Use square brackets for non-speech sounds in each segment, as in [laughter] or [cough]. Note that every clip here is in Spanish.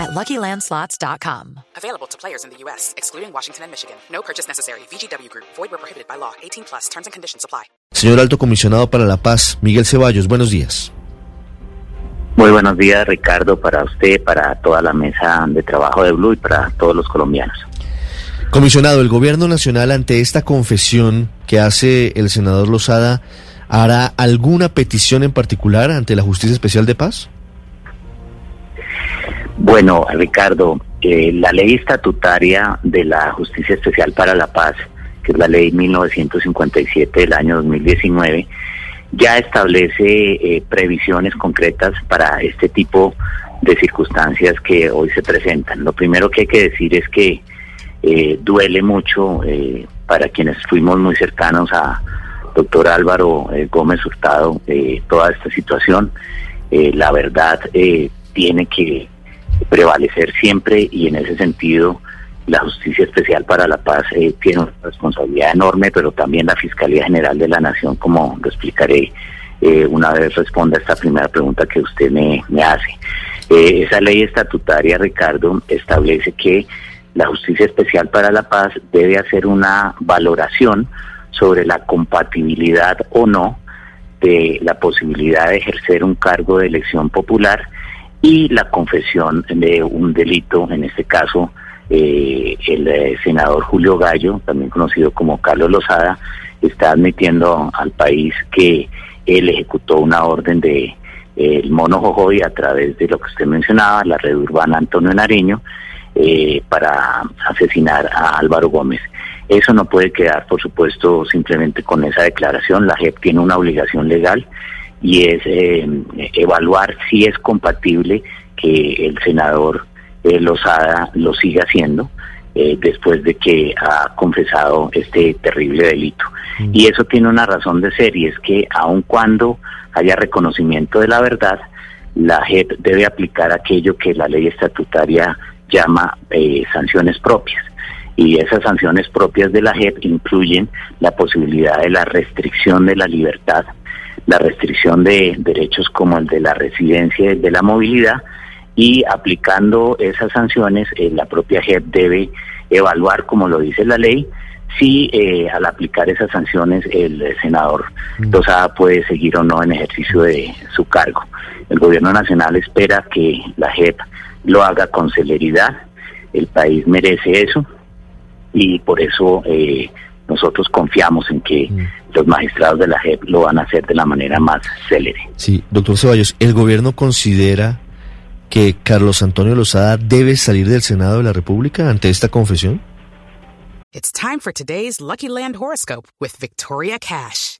at LuckyLandSlots.com. Available to players in the U.S., excluding Washington and Michigan. No purchase necessary. VGW Group. Void where prohibited by law. 18 plus. Terms and conditions apply. Señor Alto Comisionado para la Paz, Miguel Ceballos, buenos días. Muy buenos días, Ricardo, para usted, para toda la mesa de trabajo de Blue y para todos los colombianos. Comisionado, el Gobierno Nacional ante esta confesión que hace el senador Lozada, ¿hará alguna petición en particular ante la Justicia Especial de Paz? Bueno, Ricardo, eh, la ley estatutaria de la Justicia Especial para la Paz, que es la ley 1957 del año 2019, ya establece eh, previsiones concretas para este tipo de circunstancias que hoy se presentan. Lo primero que hay que decir es que eh, duele mucho para quienes fuimos muy cercanos a doctor Álvaro Gómez Hurtado toda esta situación. la verdad tiene que prevalecer siempre y en ese sentido la Justicia Especial para la Paz eh, tiene una responsabilidad enorme, pero también la Fiscalía General de la Nación, como lo explicaré eh, una vez responda a esta primera pregunta que usted me, hace. Eh, esa ley estatutaria, Ricardo, establece que la Justicia Especial para la Paz debe hacer una valoración sobre la compatibilidad o no de la posibilidad de ejercer un cargo de elección popular y la confesión de un delito, en este caso eh, el eh, senador Julio Gallo, también conocido como Carlos Lozada, está admitiendo al país que él ejecutó una orden de el mono Jojoy a través de lo que usted mencionaba, la red urbana Antonio Nariño, eh, para asesinar a Álvaro Gómez. Eso no puede quedar, por supuesto, simplemente con esa declaración. La JEP tiene una obligación legal y es eh, evaluar si es compatible que el senador eh, Lozada lo siga haciendo eh, después de que ha confesado este terrible delito. Mm. Y eso tiene una razón de ser y es que aun cuando haya reconocimiento de la verdad, la JEP debe aplicar aquello que la ley estatutaria llama sanciones propias. Y esas sanciones propias de la JEP incluyen la posibilidad de la restricción de la libertad la restricción de derechos como el de la residencia y de la movilidad y aplicando esas sanciones eh, la propia JEP debe evaluar, como lo dice la ley, si eh, al aplicar esas sanciones el senador Lozada mm. puede seguir o no en ejercicio de su cargo. El gobierno nacional espera que la JEP lo haga con celeridad, el país merece eso y por eso eh, nosotros confiamos en que mm. los magistrados de la JEP lo van a hacer de la manera más célere. Sí, doctor Ceballos, ¿el gobierno considera que Carlos Antonio Lozada debe salir del Senado de la República ante esta confesión? It's time for today's Lucky Land horoscope with Victoria Cash.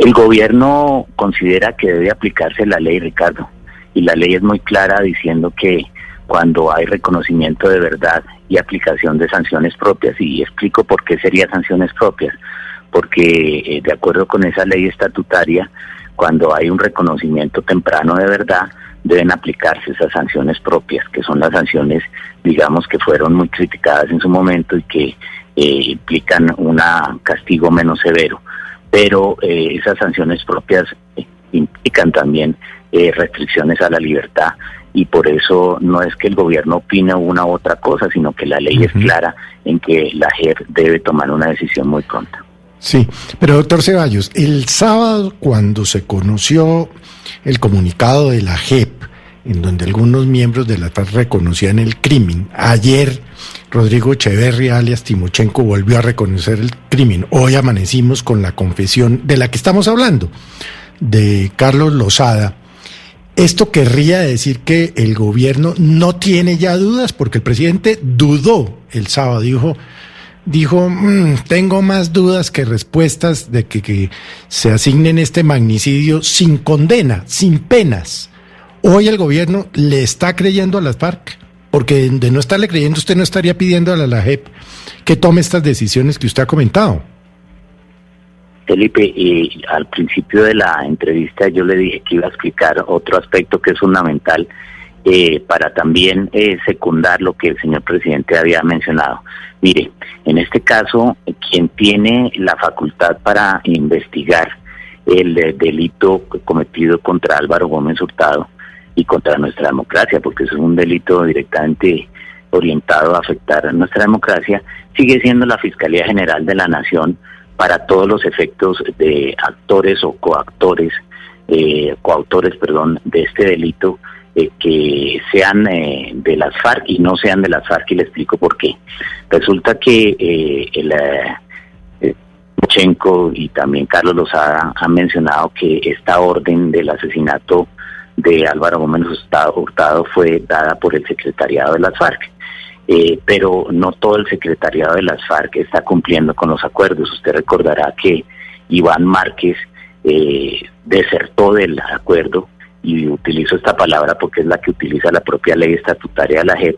El gobierno considera que debe aplicarse la ley, Ricardo. Y la ley es muy clara diciendo que cuando hay reconocimiento de verdad y aplicación de sanciones propias. Y explico por qué sería sanciones propias. Porque eh, de acuerdo con esa ley estatutaria, cuando hay un reconocimiento temprano de verdad, deben aplicarse esas sanciones propias, que son las sanciones, digamos, que fueron muy criticadas en su momento y que eh, implican un castigo menos severo. Pero eh, esas sanciones propias implican también restricciones a la libertad y por eso no es que el gobierno opine una u otra cosa, sino que la ley es clara en que la JEP debe tomar una decisión muy pronta. Sí, pero doctor Ceballos, el sábado cuando se conoció el comunicado de la JEP, en donde algunos miembros de la paz reconocían el crimen, ayer Rodrigo Echeverri, alias Timochenko, volvió a reconocer el crimen. Hoy amanecimos con la confesión de la que estamos hablando de Carlos Lozada, esto querría decir que el gobierno no tiene ya dudas, porque el presidente dudó el sábado, dijo, dijo, mm, tengo más dudas que respuestas de que, que se asignen este magnicidio sin condena, sin penas. Hoy el gobierno le está creyendo a las FARC, porque de no estarle creyendo usted no estaría pidiendo a la LAJEP que tome estas decisiones que usted ha comentado. Felipe, y al principio de la entrevista yo le dije que iba a explicar otro aspecto que es fundamental eh, para también eh, secundar lo que el señor presidente había mencionado. Mire, en este caso, quien tiene la facultad para investigar el eh, delito cometido contra Álvaro Gómez Hurtado y contra nuestra democracia, porque es un delito directamente orientado a afectar a nuestra democracia, sigue siendo la Fiscalía General de la Nación para todos los efectos de actores o coactores, eh, coautores, perdón, de este delito eh, que sean eh, de las FARC y no sean de las FARC y le explico por qué. Resulta que eh, el Mochenko y también Carlos Lozada han mencionado que esta orden del asesinato de Álvaro Gómez Hurtado fue dada por el secretariado de las FARC. pero no todo el secretariado de las FARC está cumpliendo con los acuerdos. Usted recordará que Iván Márquez desertó del acuerdo y utilizo esta palabra porque es la que utiliza la propia ley estatutaria de la JEP,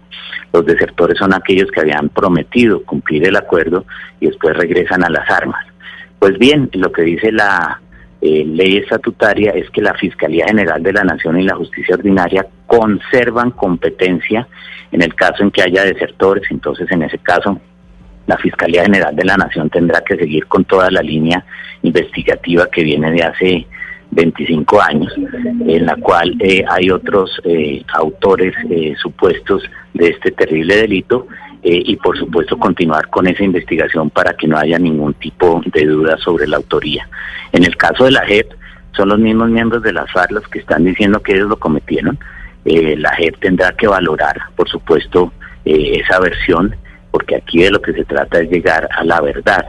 los desertores son aquellos que habían prometido cumplir el acuerdo y después regresan a las armas. Pues bien, lo que dice la eh, ley estatutaria es que la Fiscalía General de la Nación y la Justicia Ordinaria conservan competencia en el caso en que haya desertores, entonces en ese caso la Fiscalía General de la Nación tendrá que seguir con toda la línea investigativa que viene de hace 25 años, en la cual eh, hay otros eh, autores eh, supuestos de este terrible delito y por supuesto continuar con esa investigación para que no haya ningún tipo de duda sobre la autoría. En el caso de la JEP, son los mismos miembros de las FARC los que están diciendo que ellos lo cometieron. la JEP tendrá que valorar, por supuesto, esa versión, porque aquí de lo que se trata es llegar a la verdad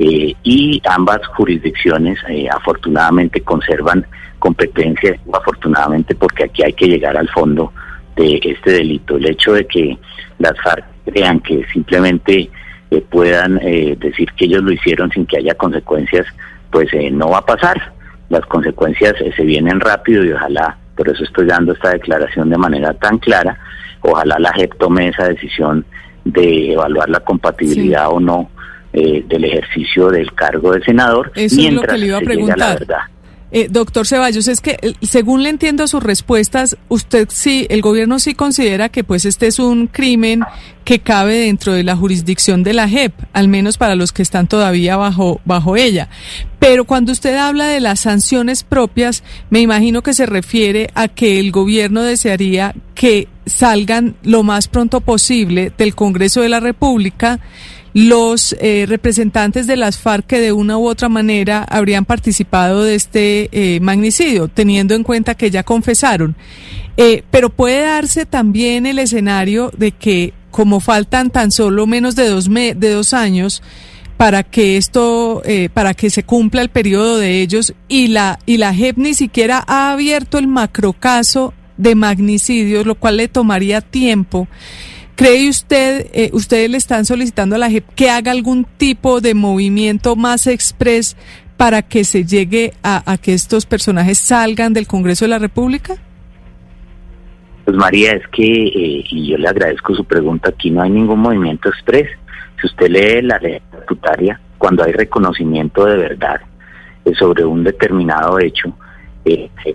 eh, y ambas jurisdicciones eh, afortunadamente conservan competencia, afortunadamente porque aquí hay que llegar al fondo de este delito. El hecho de que las FARC crean que simplemente eh, puedan decir que ellos lo hicieron sin que haya consecuencias, pues no va a pasar. Las consecuencias se vienen rápido y ojalá, por eso estoy dando esta declaración de manera tan clara, ojalá la JEP tome esa decisión de evaluar la compatibilidad o no eh, del ejercicio del cargo de senador. Eso es lo que le iba a preguntar. Eh, doctor Ceballos, es que según le entiendo sus respuestas, usted sí, el gobierno sí considera que pues este es un crimen que cabe dentro de la jurisdicción de la JEP, al menos para los que están todavía bajo, bajo ella. Pero cuando usted habla de las sanciones propias, me imagino que se refiere a que el gobierno desearía que salgan lo más pronto posible del Congreso de la República los eh, representantes de las FARC que de una u otra manera habrían participado de este eh, magnicidio, teniendo en cuenta que ya confesaron. Eh, pero puede darse también el escenario de que, como faltan tan solo menos de dos, de dos años, para que esto, para que se cumpla el periodo de ellos y la, y la JEP ni siquiera ha abierto el macrocaso de magnicidios, lo cual le tomaría tiempo. ¿Cree usted, eh, ustedes le están solicitando a la JEP que haga algún tipo de movimiento más express para que se llegue a, que estos personajes salgan del Congreso de la República? Pues María, es que, eh, y yo le agradezco su pregunta, aquí no hay ningún movimiento express. Si usted lee la ley estatutaria, cuando hay reconocimiento de verdad eh, sobre un determinado hecho,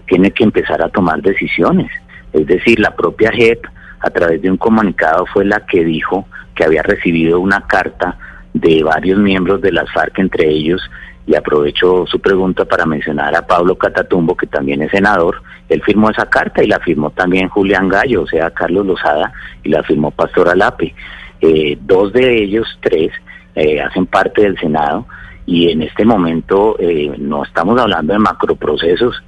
tiene que empezar a tomar decisiones. Es decir, la propia JEP a través de un comunicado fue la que dijo que había recibido una carta de varios miembros de las FARC, entre ellos, y aprovecho su pregunta para mencionar a Pablo Catatumbo, que también es senador, él firmó esa carta y la firmó también Julián Gallo, o sea, Carlos Lozada, y la firmó Pastor Alape. Eh, dos de ellos, tres, eh, hacen parte del Senado y en este momento eh, no estamos hablando de macroprocesos,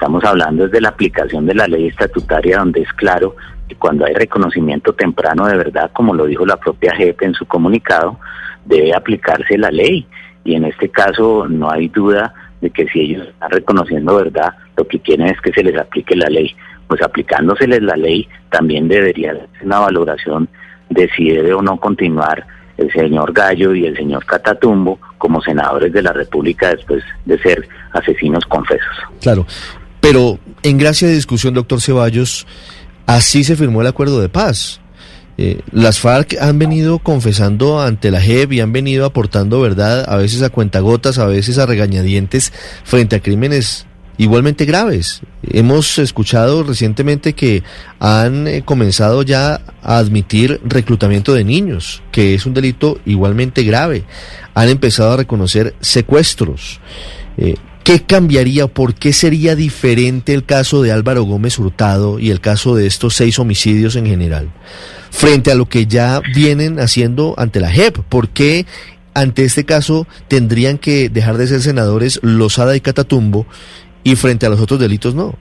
estamos hablando de la aplicación de la ley estatutaria donde es claro cuando hay reconocimiento temprano de verdad, como lo dijo la propia JEP en su comunicado, debe aplicarse la ley. Y en este caso no hay duda de que si ellos están reconociendo verdad, lo que quieren es que se les aplique la ley. Pues aplicándoseles la ley, también debería ser una valoración de si debe o no continuar el señor Gallo y el señor Catatumbo como senadores de la República después de ser asesinos confesos. Claro, pero en gracia de discusión, doctor Ceballos, así se firmó el acuerdo de paz. Eh, las FARC han venido confesando ante la JEP y han venido aportando verdad, a veces a cuentagotas, a veces a regañadientes, frente a crímenes igualmente graves. Hemos escuchado recientemente que han eh, comenzado ya a admitir reclutamiento de niños, que es un delito igualmente grave. Han empezado a reconocer secuestros. Eh, ¿Qué cambiaría? ¿Por qué sería diferente el caso de Álvaro Gómez Hurtado y el caso de estos seis homicidios en general? Frente a lo que ya vienen haciendo ante la JEP. ¿Por qué ante este caso tendrían que dejar de ser senadores Lozada y Catatumbo y frente a los otros delitos no?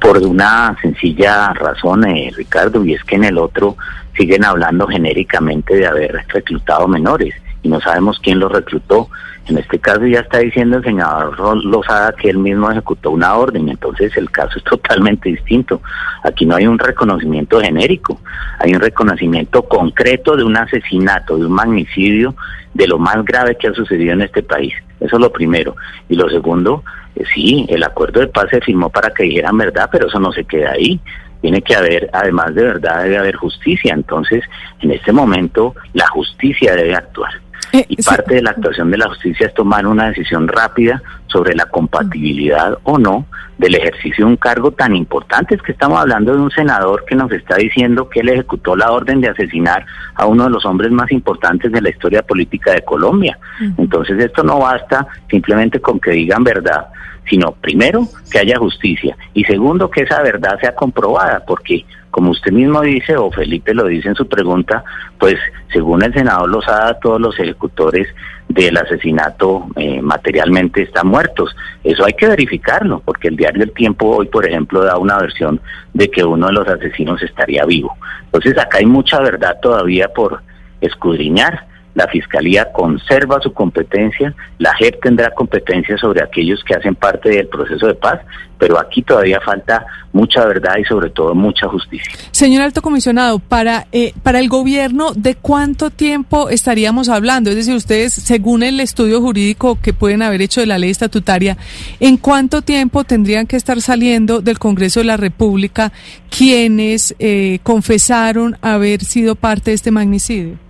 Por una sencilla razón, eh, Ricardo, y es que en el otro siguen hablando genéricamente de haber reclutado menores y no sabemos quién los reclutó. En este caso ya está diciendo el senador Lozada que él mismo ejecutó una orden, entonces el caso es [laughs] totalmente distinto. Aquí no hay un reconocimiento genérico, hay un reconocimiento concreto de un asesinato, de un magnicidio, de lo más grave que ha sucedido en este país. Eso es lo primero. Y lo segundo, eh, sí, el acuerdo de paz se firmó para que dijeran verdad, pero eso no se queda ahí. Tiene que haber, además de verdad, debe haber justicia. Entonces, en este momento, la justicia debe actuar. Eh, y parte de la actuación de la justicia es tomar una decisión rápida sobre la compatibilidad o no del ejercicio de un cargo tan importante. Es que estamos hablando de un senador que nos está diciendo que él ejecutó la orden de asesinar a uno de los hombres más importantes de la historia política de Colombia. Entonces esto no basta simplemente con que digan verdad, sino primero que haya justicia y segundo que esa verdad sea comprobada, porque como usted mismo dice, o Felipe lo dice en su pregunta, pues según el senador Lozada, todos los ejecutores del asesinato eh, materialmente están muertos. Eso hay que verificarlo, porque el diario El Tiempo hoy, por ejemplo, da una versión de que uno de los asesinos estaría vivo. Entonces acá hay mucha verdad todavía por escudriñar la Fiscalía conserva su competencia, la JEP tendrá competencia sobre aquellos que hacen parte del proceso de paz, pero aquí todavía falta mucha verdad y sobre todo mucha justicia. Señor Alto Comisionado, para, eh, para el gobierno, ¿de cuánto tiempo estaríamos hablando? Es decir, ustedes, según el estudio jurídico que pueden haber hecho de la ley estatutaria, ¿en cuánto tiempo tendrían que estar saliendo del Congreso de la República quienes eh, confesaron haber sido parte de este magnicidio?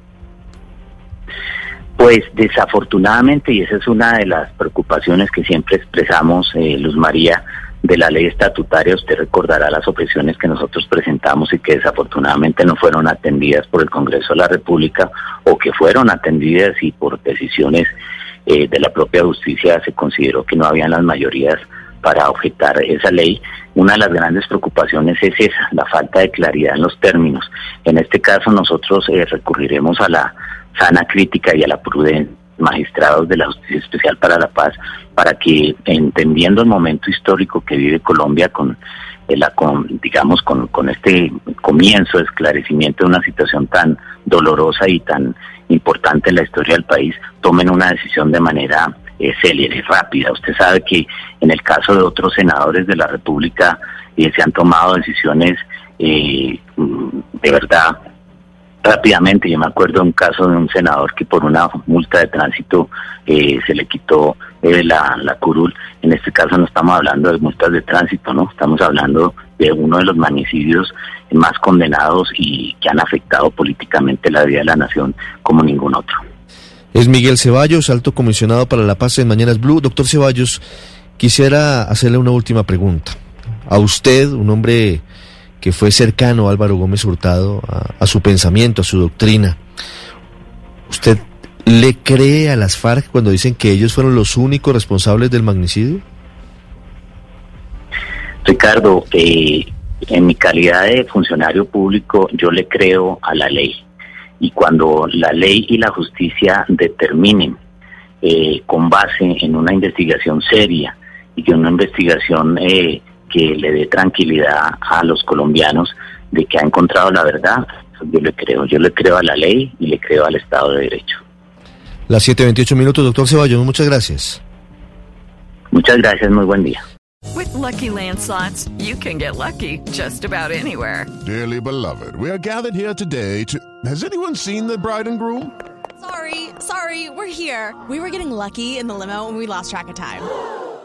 Pues desafortunadamente, y esa es una de las preocupaciones que siempre expresamos, eh, Luz María, de la ley estatutaria, usted recordará las objeciones que nosotros presentamos y que desafortunadamente no fueron atendidas por el Congreso de la República o que fueron atendidas y por decisiones eh, de la propia justicia se consideró que no habían las mayorías para objetar esa ley. Una de las grandes preocupaciones es esa, la falta de claridad en los términos. En este caso nosotros eh, recurriremos a la sana crítica y a la prudencia magistrados de la Justicia Especial para la Paz para que entendiendo el momento histórico que vive Colombia con eh, la con, digamos con, con este comienzo de esclarecimiento de una situación tan dolorosa y tan importante en la historia del país tomen una decisión de manera eh, célere rápida. Usted sabe que en el caso de otros senadores de la República eh, se han tomado decisiones eh, de verdad rápidamente. Yo me acuerdo un caso de un senador que por una multa de tránsito eh, se le quitó eh, la, la curul. En este caso no estamos hablando de multas de tránsito, ¿no? Estamos hablando de uno de los magnicidios más condenados y que han afectado políticamente la vida de la nación como ningún otro. Es Miguel Ceballos, alto comisionado para la paz en Mañanas Blue. Doctor Ceballos, quisiera hacerle una última pregunta. A usted, un hombre que fue cercano a Álvaro Gómez Hurtado, a, su pensamiento, a su doctrina. ¿Usted le cree a las FARC cuando dicen que ellos fueron los únicos responsables del magnicidio? Ricardo, eh, en mi calidad de funcionario público yo le creo a la ley y cuando la ley y la justicia determinen eh, con base en una investigación seria y que una investigación eh, que le dé tranquilidad a los colombianos de que ha encontrado la verdad. Yo le creo, yo le creo a la ley y le creo al Estado de Derecho. Las 7.28 minutos, doctor Ceballos, muchas gracias. Muchas gracias, muy buen día. With lucky landslots, you can get lucky just about anywhere. Dearly beloved, we are gathered here today to. Has anyone seen the bride and groom? Sorry, sorry, we're here. We were getting lucky in the limo and we lost track of time.